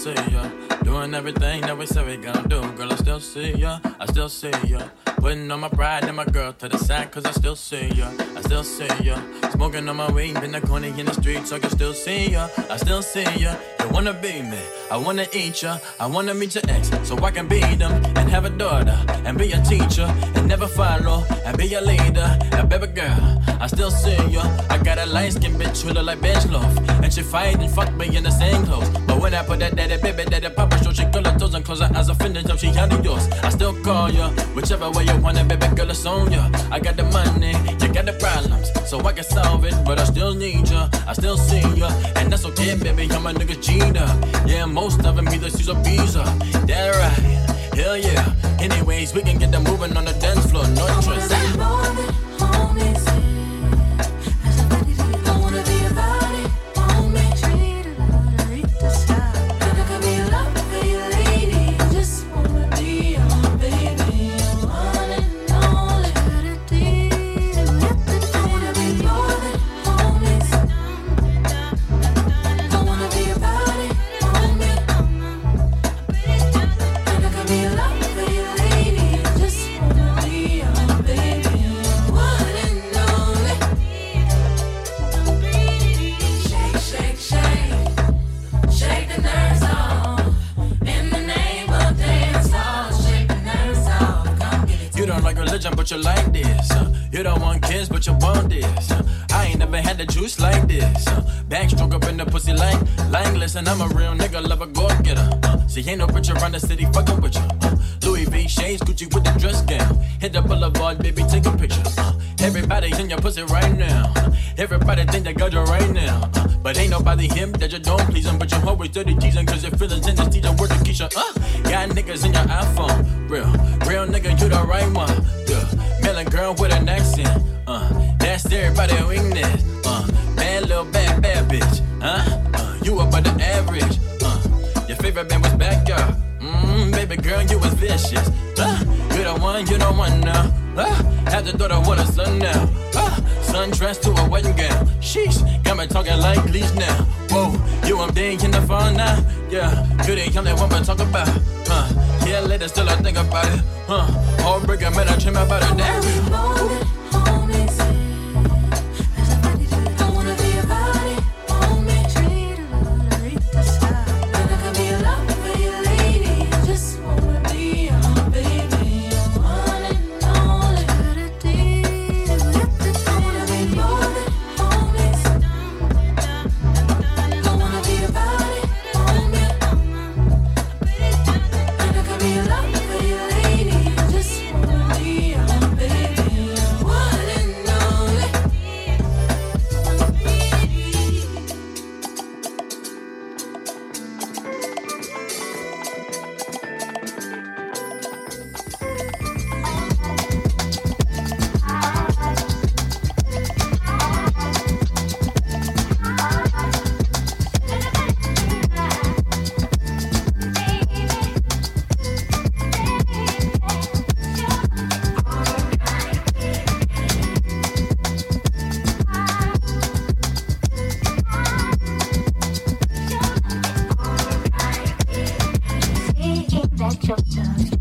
see ya. Doing everything that we said we gonna do, girl, I still see ya, I still see ya. Putting on my pride and my girl to the side, cause I still see ya, I still see ya. Smoking on my weed in the corner in the street, so I can still see ya, I still see ya. You wanna be me, I wanna eat ya, I wanna meet your ex, so I can beat them and have a daughter and be a teacher and never follow and be a leader. And baby girl, I still see ya. I got a light skin bitch who look like bench love. and she fight and fuck me in the same clothes. But when I put that daddy baby daddy papa offended till she yours. I still call ya, whichever way you want it, baby girl, it's on ya. I got the money, you got the problems, so I can solve it. But I still need ya, I still see ya, and that's okay, baby. I'm a nigga cheater. Yeah, most of them either use a. That right, hell yeah. Anyways, we can get them moving on the dance floor, no interest. And I'm a real nigga, love a go getter. Uh, see, ain't no bitch around the city fucking with you. Uh, Louis V shades, Gucci with the dress gown. Hit the boulevard, baby, take a picture. Uh, everybody in your pussy right now. Uh, everybody think they got you right now. Uh, but ain't nobody him that you don't please him. But you're always dirty teasing, cause your feelings in the teacher word to Keisha. Uh, got niggas in your iPhone. Real, real nigga, you the right one. Yeah, melon girl with an accent. Uh, that's everybody weakness. Uh, bad little bad bad average. Uh, your favorite band was backyard. Mmm, baby girl, you was vicious. Uh, you the one, you the one now. Uh, had to throw the water sun now. Uh, sundress to a wedding gown. Sheesh, got me talking like leash now. Whoa, you I'm dead in the phone now. Yeah, you the that one but talk about. Huh? Yeah, later still I think about it. Huh? Heartbreaker, man, I dream about it. Damn. Make a wish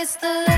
It's the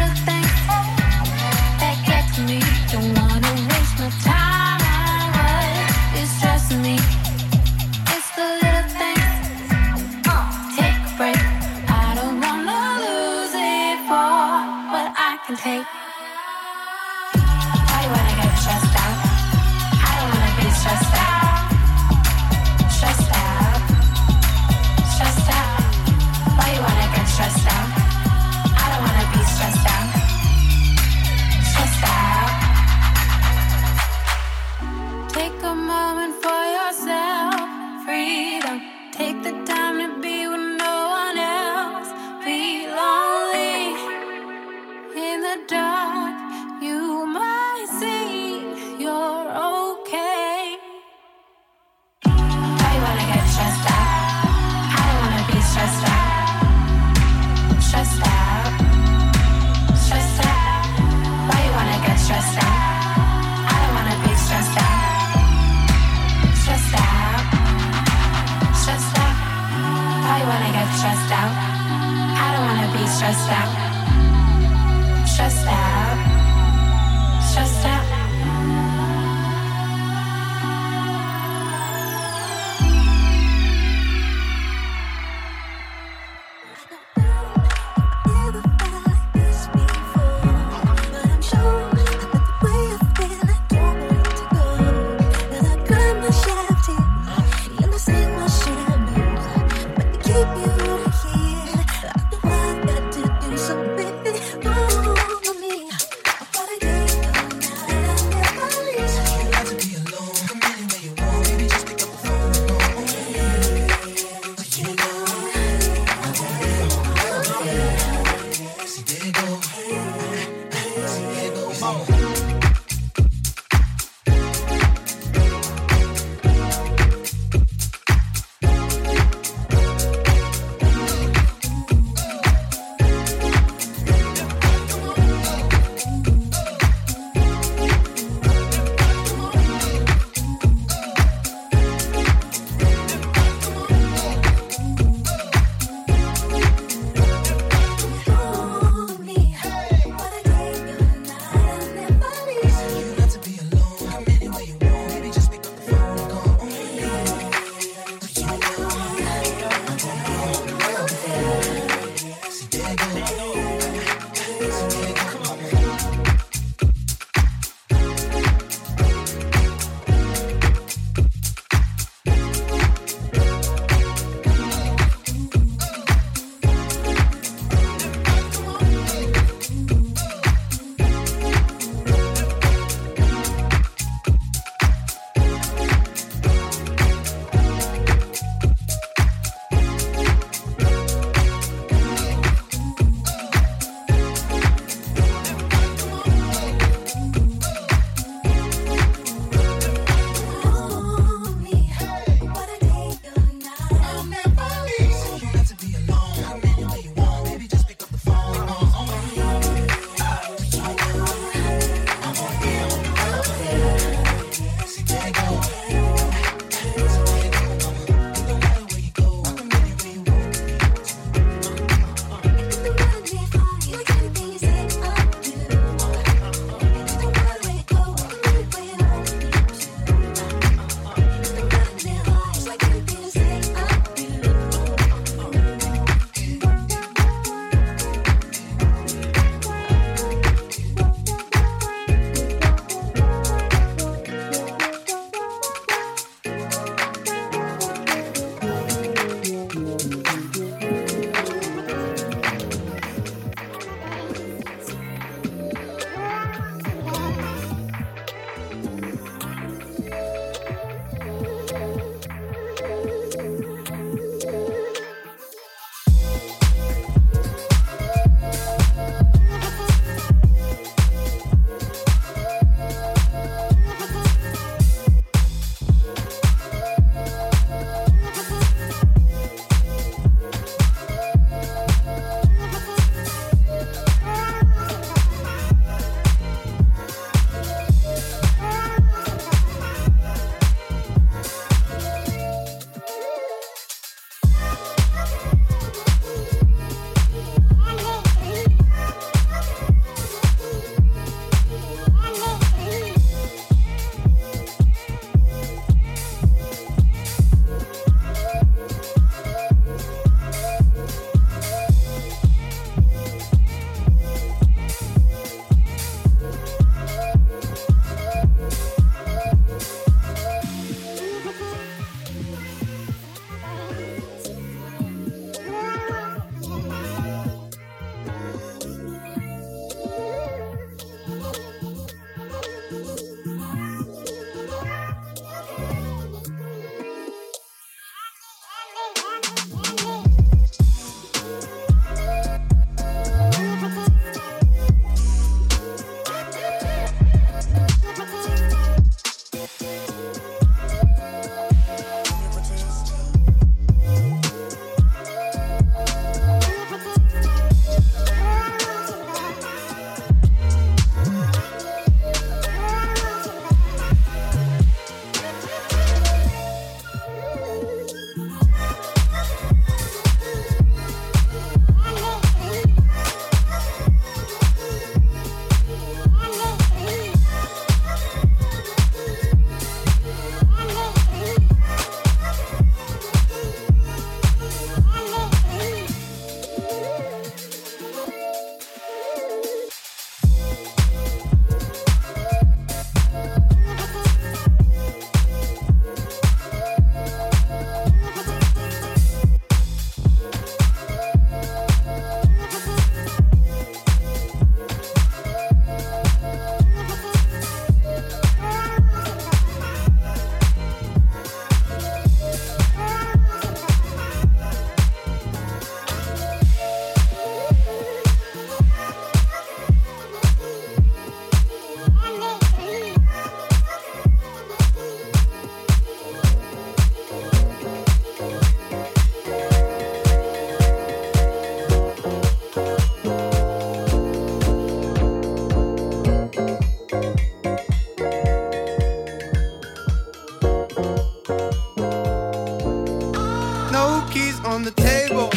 on the table.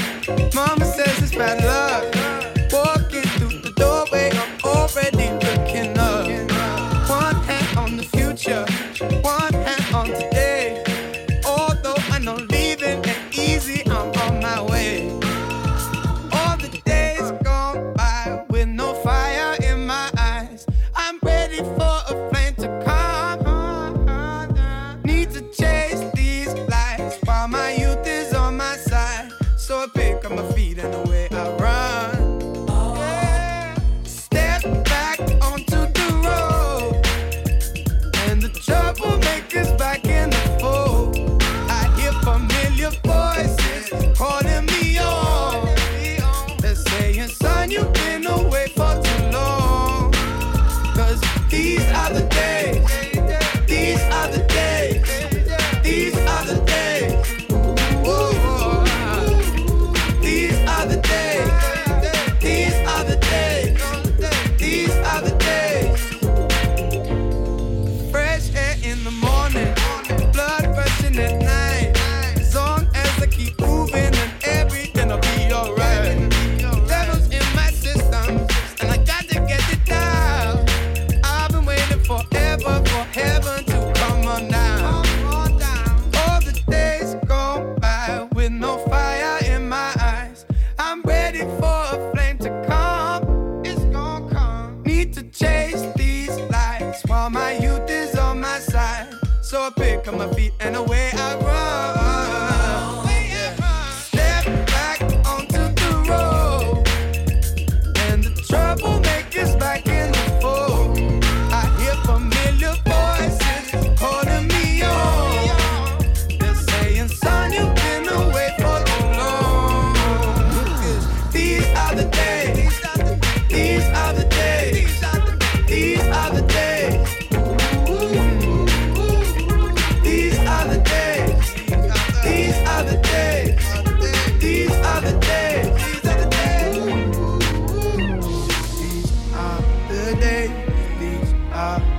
Mama says it's bad luck. And away high.